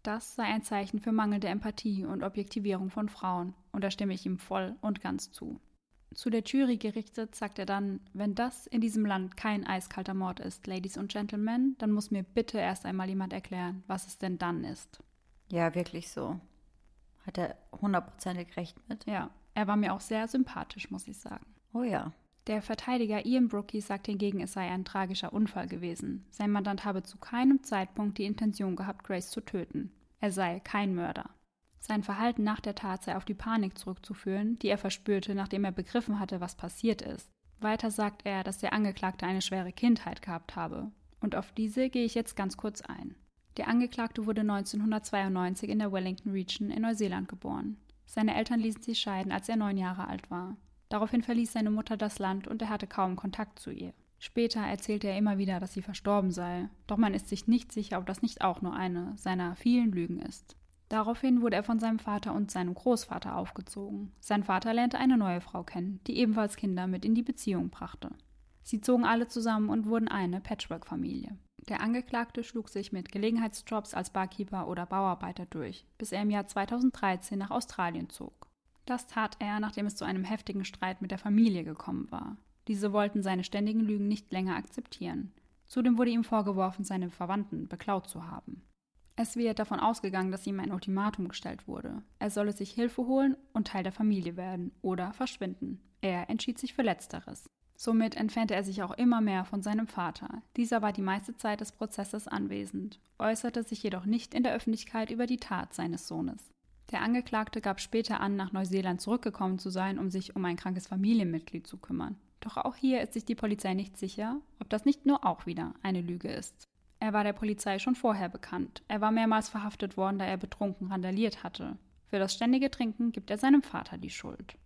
Das sei ein Zeichen für mangelnde Empathie und Objektivierung von Frauen, und da stimme ich ihm voll und ganz zu. Zu der Jury gerichtet sagt er dann, wenn das in diesem Land kein eiskalter Mord ist, Ladies und Gentlemen, dann muss mir bitte erst einmal jemand erklären, was es denn dann ist. Ja, wirklich so. Hat er hundertprozentig recht mit? Ja, er war mir auch sehr sympathisch, muss ich sagen. Oh ja. Der Verteidiger Ian Brookie sagt hingegen, es sei ein tragischer Unfall gewesen. Sein Mandant habe zu keinem Zeitpunkt die Intention gehabt, Grace zu töten. Er sei kein Mörder. Sein Verhalten nach der Tat sei auf die Panik zurückzuführen, die er verspürte, nachdem er begriffen hatte, was passiert ist. Weiter sagt er, dass der Angeklagte eine schwere Kindheit gehabt habe. Und auf diese gehe ich jetzt ganz kurz ein. Der Angeklagte wurde 1992 in der Wellington Region in Neuseeland geboren. Seine Eltern ließen sich scheiden, als er neun Jahre alt war. Daraufhin verließ seine Mutter das Land und er hatte kaum Kontakt zu ihr. Später erzählte er immer wieder, dass sie verstorben sei, doch man ist sich nicht sicher, ob das nicht auch nur eine seiner vielen Lügen ist. Daraufhin wurde er von seinem Vater und seinem Großvater aufgezogen. Sein Vater lernte eine neue Frau kennen, die ebenfalls Kinder mit in die Beziehung brachte. Sie zogen alle zusammen und wurden eine Patchwork-Familie. Der Angeklagte schlug sich mit Gelegenheitsjobs als Barkeeper oder Bauarbeiter durch, bis er im Jahr 2013 nach Australien zog. Das tat er, nachdem es zu einem heftigen Streit mit der Familie gekommen war. Diese wollten seine ständigen Lügen nicht länger akzeptieren. Zudem wurde ihm vorgeworfen, seine Verwandten beklaut zu haben. Es wird davon ausgegangen, dass ihm ein Ultimatum gestellt wurde. Er solle sich Hilfe holen und Teil der Familie werden oder verschwinden. Er entschied sich für Letzteres. Somit entfernte er sich auch immer mehr von seinem Vater. Dieser war die meiste Zeit des Prozesses anwesend, äußerte sich jedoch nicht in der Öffentlichkeit über die Tat seines Sohnes. Der Angeklagte gab später an, nach Neuseeland zurückgekommen zu sein, um sich um ein krankes Familienmitglied zu kümmern. Doch auch hier ist sich die Polizei nicht sicher, ob das nicht nur auch wieder eine Lüge ist. Er war der Polizei schon vorher bekannt. Er war mehrmals verhaftet worden, da er betrunken randaliert hatte. Für das ständige Trinken gibt er seinem Vater die Schuld.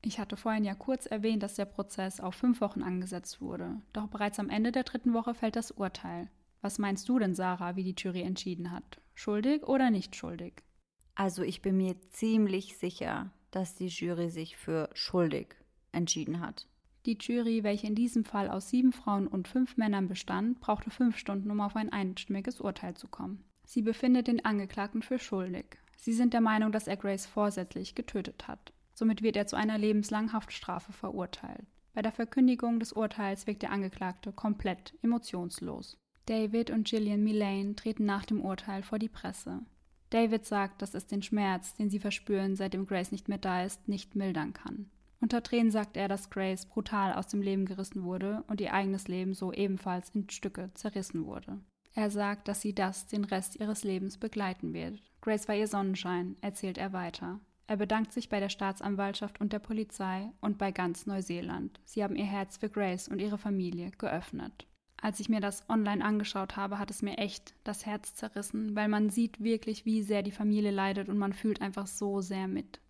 Ich hatte vorhin ja kurz erwähnt, dass der Prozess auf fünf Wochen angesetzt wurde. Doch bereits am Ende der dritten Woche fällt das Urteil. Was meinst du denn, Sarah, wie die Jury entschieden hat? Schuldig oder nicht schuldig? Also ich bin mir ziemlich sicher, dass die Jury sich für schuldig entschieden hat. Die Jury, welche in diesem Fall aus sieben Frauen und fünf Männern bestand, brauchte fünf Stunden, um auf ein einstimmiges Urteil zu kommen. Sie befindet den Angeklagten für schuldig. Sie sind der Meinung, dass er Grace vorsätzlich getötet hat. Somit wird er zu einer lebenslangen Haftstrafe verurteilt. Bei der Verkündigung des Urteils wirkt der Angeklagte komplett emotionslos. David und Gillian Millane treten nach dem Urteil vor die Presse. David sagt, dass es den Schmerz, den sie verspüren, seitdem Grace nicht mehr da ist, nicht mildern kann. Unter Tränen sagt er, dass Grace brutal aus dem Leben gerissen wurde und ihr eigenes Leben so ebenfalls in Stücke zerrissen wurde. Er sagt, dass sie das den Rest ihres Lebens begleiten wird. Grace war ihr Sonnenschein, erzählt er weiter. Er bedankt sich bei der Staatsanwaltschaft und der Polizei und bei ganz Neuseeland. Sie haben ihr Herz für Grace und ihre Familie geöffnet. Als ich mir das online angeschaut habe, hat es mir echt das Herz zerrissen, weil man sieht wirklich, wie sehr die Familie leidet und man fühlt einfach so sehr mit.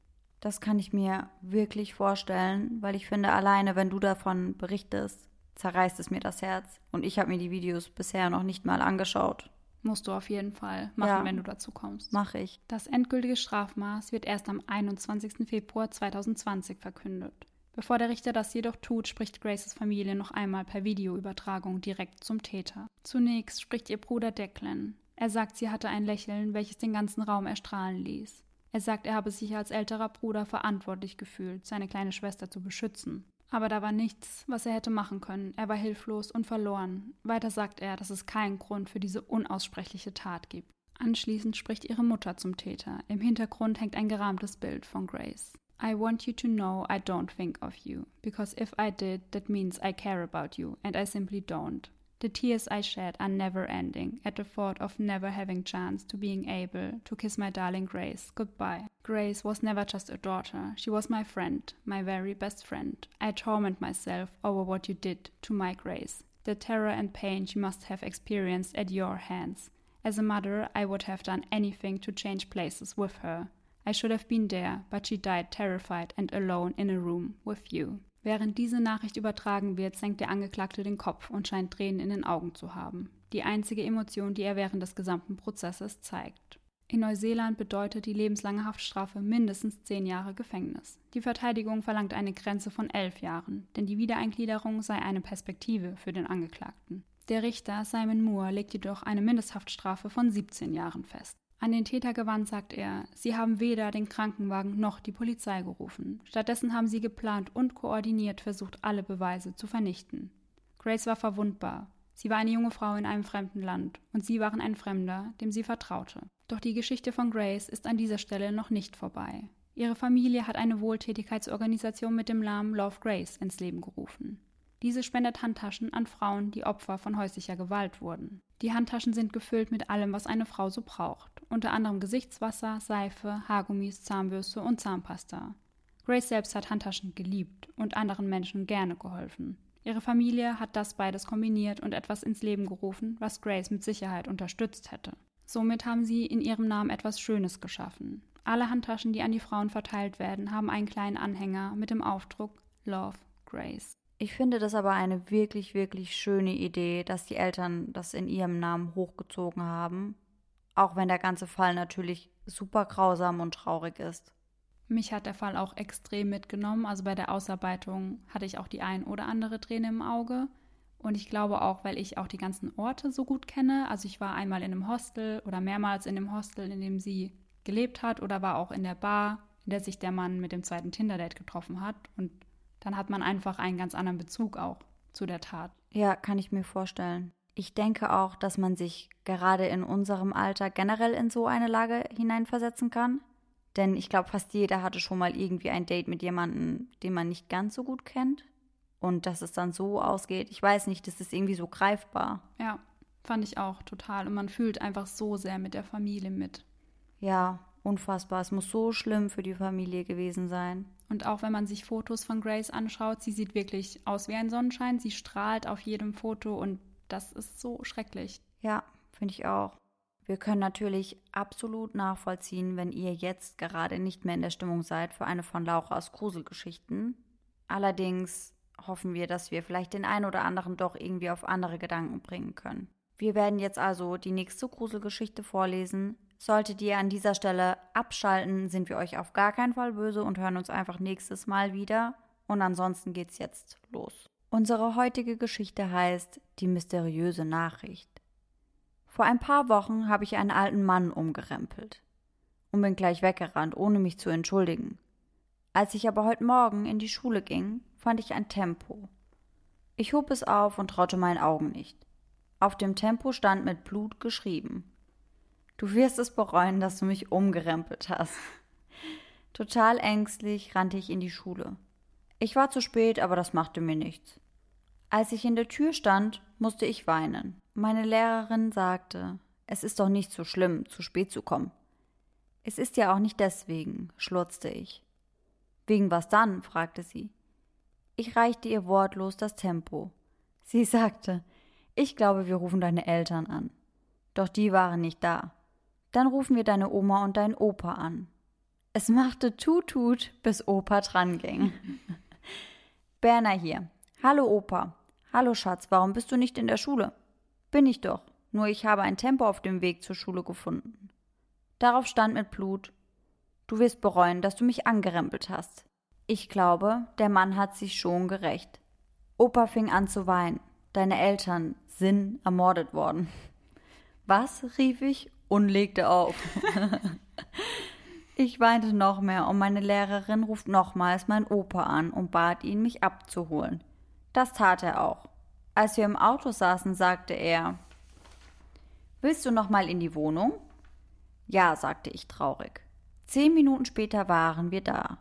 Das kann ich mir wirklich vorstellen, weil ich finde, alleine wenn du davon berichtest, zerreißt es mir das Herz. Und ich habe mir die Videos bisher noch nicht mal angeschaut. Musst du auf jeden Fall machen, ja, wenn du dazu kommst. Mache ich. Das endgültige Strafmaß wird erst am 21. Februar 2020 verkündet. Bevor der Richter das jedoch tut, spricht Graces Familie noch einmal per Videoübertragung direkt zum Täter. Zunächst spricht ihr Bruder Declan. Er sagt, sie hatte ein Lächeln, welches den ganzen Raum erstrahlen ließ. Er sagt, er habe sich als älterer Bruder verantwortlich gefühlt, seine kleine Schwester zu beschützen. Aber da war nichts, was er hätte machen können. Er war hilflos und verloren. Weiter sagt er, dass es keinen Grund für diese unaussprechliche Tat gibt. Anschließend spricht ihre Mutter zum Täter. Im Hintergrund hängt ein gerahmtes Bild von Grace. I want you to know I don't think of you, because if I did, that means I care about you, and I simply don't. The tears I shed are never ending at the thought of never having chance to being able to kiss my darling Grace goodbye. Grace was never just a daughter, she was my friend, my very best friend. I torment myself over what you did to my Grace, the terror and pain she must have experienced at your hands. As a mother, I would have done anything to change places with her. I should have been there, but she died terrified and alone in a room with you. Während diese Nachricht übertragen wird, senkt der Angeklagte den Kopf und scheint Tränen in den Augen zu haben. Die einzige Emotion, die er während des gesamten Prozesses zeigt. In Neuseeland bedeutet die lebenslange Haftstrafe mindestens zehn Jahre Gefängnis. Die Verteidigung verlangt eine Grenze von elf Jahren, denn die Wiedereingliederung sei eine Perspektive für den Angeklagten. Der Richter Simon Moore legt jedoch eine Mindesthaftstrafe von 17 Jahren fest. An den Täter gewandt sagt er, sie haben weder den Krankenwagen noch die Polizei gerufen. Stattdessen haben sie geplant und koordiniert versucht, alle Beweise zu vernichten. Grace war verwundbar. Sie war eine junge Frau in einem fremden Land und sie waren ein Fremder, dem sie vertraute. Doch die Geschichte von Grace ist an dieser Stelle noch nicht vorbei. Ihre Familie hat eine Wohltätigkeitsorganisation mit dem Namen Love Grace ins Leben gerufen. Diese spendet Handtaschen an Frauen, die Opfer von häuslicher Gewalt wurden. Die Handtaschen sind gefüllt mit allem, was eine Frau so braucht, unter anderem Gesichtswasser, Seife, Haargummis, Zahnbürste und Zahnpasta. Grace selbst hat Handtaschen geliebt und anderen Menschen gerne geholfen. Ihre Familie hat das beides kombiniert und etwas ins Leben gerufen, was Grace mit Sicherheit unterstützt hätte. Somit haben sie in ihrem Namen etwas Schönes geschaffen. Alle Handtaschen, die an die Frauen verteilt werden, haben einen kleinen Anhänger mit dem Aufdruck Love Grace. Ich finde das aber eine wirklich, wirklich schöne Idee, dass die Eltern das in ihrem Namen hochgezogen haben. Auch wenn der ganze Fall natürlich super grausam und traurig ist. Mich hat der Fall auch extrem mitgenommen. Also bei der Ausarbeitung hatte ich auch die ein oder andere Träne im Auge. Und ich glaube auch, weil ich auch die ganzen Orte so gut kenne. Also ich war einmal in einem Hostel oder mehrmals in dem Hostel, in dem sie gelebt hat oder war auch in der Bar, in der sich der Mann mit dem zweiten Tinder-Date getroffen hat. Und dann hat man einfach einen ganz anderen Bezug auch zu der Tat. Ja, kann ich mir vorstellen. Ich denke auch, dass man sich gerade in unserem Alter generell in so eine Lage hineinversetzen kann. Denn ich glaube, fast jeder hatte schon mal irgendwie ein Date mit jemandem, den man nicht ganz so gut kennt. Und dass es dann so ausgeht, ich weiß nicht, das ist irgendwie so greifbar. Ja, fand ich auch total. Und man fühlt einfach so sehr mit der Familie mit. Ja, unfassbar. Es muss so schlimm für die Familie gewesen sein. Und auch wenn man sich Fotos von Grace anschaut, sie sieht wirklich aus wie ein Sonnenschein. Sie strahlt auf jedem Foto und das ist so schrecklich. Ja, finde ich auch. Wir können natürlich absolut nachvollziehen, wenn ihr jetzt gerade nicht mehr in der Stimmung seid für eine von Laura's Gruselgeschichten. Allerdings hoffen wir, dass wir vielleicht den einen oder anderen doch irgendwie auf andere Gedanken bringen können. Wir werden jetzt also die nächste Gruselgeschichte vorlesen. Solltet ihr an dieser Stelle abschalten, sind wir euch auf gar keinen Fall böse und hören uns einfach nächstes Mal wieder. Und ansonsten geht's jetzt los. Unsere heutige Geschichte heißt Die mysteriöse Nachricht. Vor ein paar Wochen habe ich einen alten Mann umgerempelt und bin gleich weggerannt, ohne mich zu entschuldigen. Als ich aber heute Morgen in die Schule ging, fand ich ein Tempo. Ich hob es auf und traute meinen Augen nicht. Auf dem Tempo stand mit Blut geschrieben. Du wirst es bereuen, dass du mich umgerempelt hast. Total ängstlich rannte ich in die Schule. Ich war zu spät, aber das machte mir nichts. Als ich in der Tür stand, musste ich weinen. Meine Lehrerin sagte, es ist doch nicht so schlimm, zu spät zu kommen. Es ist ja auch nicht deswegen, schlurzte ich. Wegen was dann? fragte sie. Ich reichte ihr wortlos das Tempo. Sie sagte, ich glaube, wir rufen deine Eltern an. Doch die waren nicht da. Dann rufen wir deine Oma und deinen Opa an. Es machte Tutut, bis Opa dranging. Berner hier. Hallo Opa. Hallo Schatz, warum bist du nicht in der Schule? Bin ich doch, nur ich habe ein Tempo auf dem Weg zur Schule gefunden. Darauf stand mit Blut Du wirst bereuen, dass du mich angerempelt hast. Ich glaube, der Mann hat sich schon gerecht. Opa fing an zu weinen. Deine Eltern sind ermordet worden. Was? rief ich und legte auf. ich weinte noch mehr und meine Lehrerin ruft nochmals mein Opa an und bat ihn, mich abzuholen. Das tat er auch. Als wir im Auto saßen, sagte er Willst du noch mal in die Wohnung? Ja, sagte ich traurig. Zehn Minuten später waren wir da.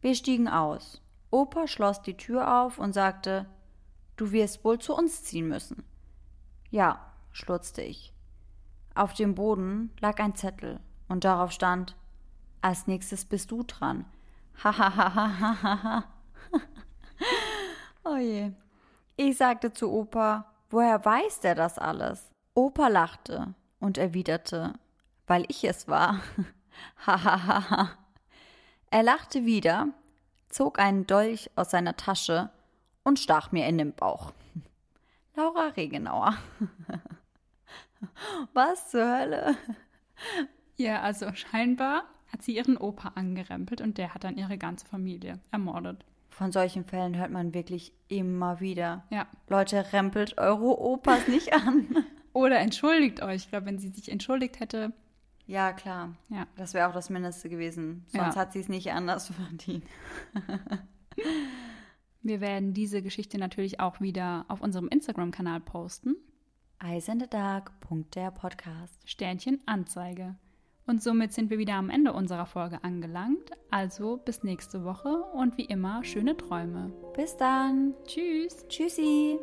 Wir stiegen aus. Opa schloss die Tür auf und sagte Du wirst wohl zu uns ziehen müssen. Ja, schlurzte ich. Auf dem Boden lag ein Zettel und darauf stand: Als nächstes bist du dran. Hahaha. oh je. Ich sagte zu Opa: Woher weiß der das alles? Opa lachte und erwiderte: Weil ich es war. Hahaha. er lachte wieder, zog einen Dolch aus seiner Tasche und stach mir in den Bauch. Laura Regenauer. Was zur Hölle? Ja, also scheinbar hat sie ihren Opa angerempelt und der hat dann ihre ganze Familie ermordet. Von solchen Fällen hört man wirklich immer wieder. Ja. Leute, rempelt eure Opas nicht an. Oder entschuldigt euch. Ich glaube, wenn sie sich entschuldigt hätte. Ja, klar. Ja. Das wäre auch das Mindeste gewesen. Sonst Ja. hat sie es nicht anders verdient. Wir werden diese Geschichte natürlich auch wieder auf unserem Instagram-Kanal posten. Eyes in the Dark. Der Podcast. Sternchen Anzeige. Und somit sind wir wieder am Ende unserer Folge angelangt. Also bis nächste Woche und wie immer schöne Träume. Bis dann. Tschüss. Tschüssi.